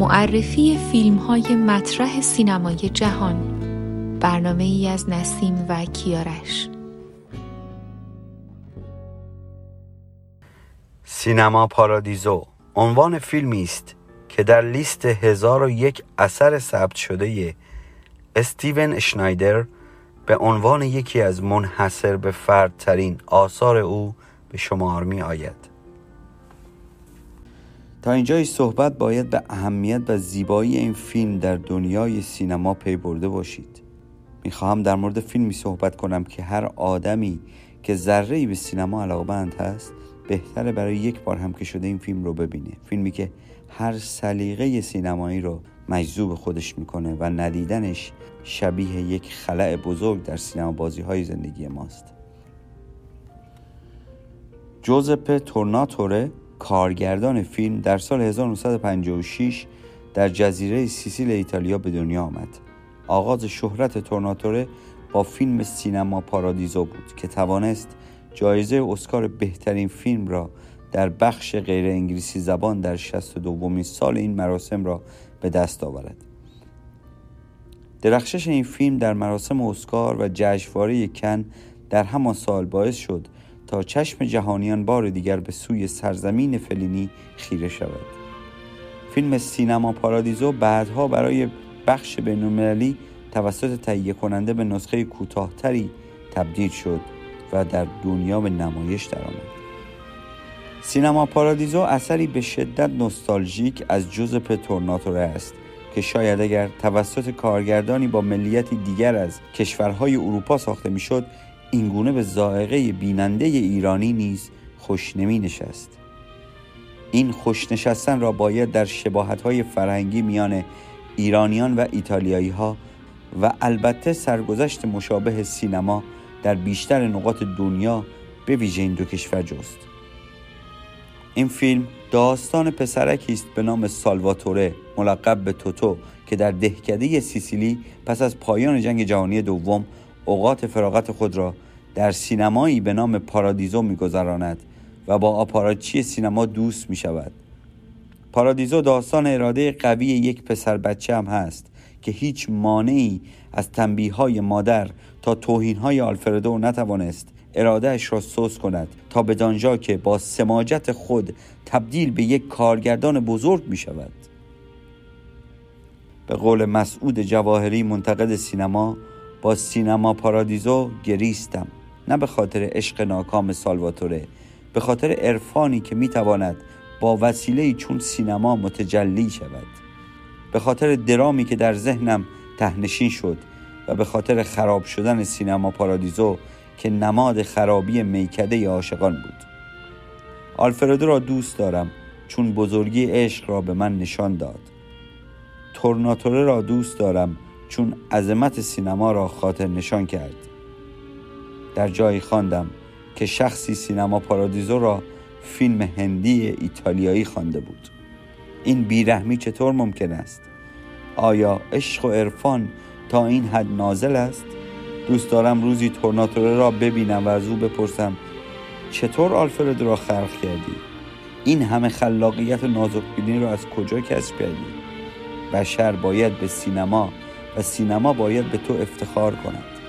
معرفی فیلم های مطرح سینمای جهان. برنامه ای از نسیم و کیارش. سینما پارادیزو عنوان فیلمی است که در لیست هزار و یک اثر ثبت شده استیون شنایدر به عنوان یکی از منحصر به فردترین آثار او به شمار می آید تا اینجای صحبت باید به اهمیت و زیبایی این فیلم در دنیای سینما پی برده باشید. می‌خواهم در مورد فیلمی صحبت کنم که هر آدمی که ذره به سینما علاقمند هست بهتره برای یک بار هم که شده این فیلم رو ببینه. فیلمی که هر سلیقه سینمایی رو مجذوب خودش می‌کنه و ندیدنش شبیه یک خلع بزرگ در سینما بازی های زندگی ماست. جوزپ تورناتوره کارگردان فیلم در سال 1956 در جزیره سیسیل ایتالیا به دنیا آمد. آغاز شهرت تورناتوره با فیلم سینما پارادیزو بود که توانست جایزه اسکار بهترین فیلم را در بخش غیر انگلیسی زبان در 62 دومین سال این مراسم را به دست آورد. درخشش این فیلم در مراسم اسکار و جشنواره کن در همان سال باعث شد تا چشم جهانیان بار دیگر به سوی سرزمین فلینی خیره شود. فیلم سینما پارادیزو بعدها برای بخش بینالمللی توسط تهیه کننده به نسخه کوتاهتری تبدیل شد و در دنیا به نمایش درآمد. سینما پارادیزو اثری به شدت نوستالژیک از جوزپ تورناتوره است که شاید اگر توسط کارگردانی با ملیتی دیگر از کشورهای اروپا ساخته می‌شد اینگونه به زائقه بیننده ایرانی نیز خوش نمی نشست این خوش نشستن را باید در شباهت های فرهنگی میان ایرانیان و ایتالیایی ها و البته سرگذشت مشابه سینما در بیشتر نقاط دنیا به ویژه این دو کشور جست. این فیلم داستان پسرکی است به نام سالواتوره ملقب به توتو که در دهکده سیسیلی پس از پایان جنگ جهانی دوم اوقات فراغت خود را در سینمایی به نام پارادیزو میگذراند و با آپاراچی سینما دوست می شود پارادیزو داستان اراده قوی یک پسر بچه هم هست که هیچ مانعی از تنبیه های مادر تا توهین های آلفردو نتوانست ارادهش را سوس کند تا به دانجا که با سماجت خود تبدیل به یک کارگردان بزرگ می شود به قول مسعود جواهری منتقد سینما با سینما پارادیزو گریستم. نه به خاطر عشق ناکام سالواتوره به خاطر عرفانی که می‌تواند با وسیله چون سینما متجلی شود. به خاطر درامی که در ذهنم تهنشین شد و به خاطر خراب شدن سینما پارادیزو که نماد خرابی میکده عاشقان بود. آلفردو را دوست دارم چون بزرگی عشق را به من نشان داد. تورناتوره را دوست دارم چون عظمت سینما را خاطر نشان کرد. در جایی خواندم که شخصی سینما پارادیزو را فیلم هندی ایتالیایی خوانده بود. این بیرحمی چطور ممکن است؟ آیا عشق و عرفان تا این حد نازل است؟ دوست دارم روزی تورناتوره را ببینم و از او بپرسم چطور آلفرد را خلق کردی؟ این همه خلاقیت و نازکبینی را از کجا کسب کردی؟ بشر باید به سینما و سینما باید به تو افتخار کند.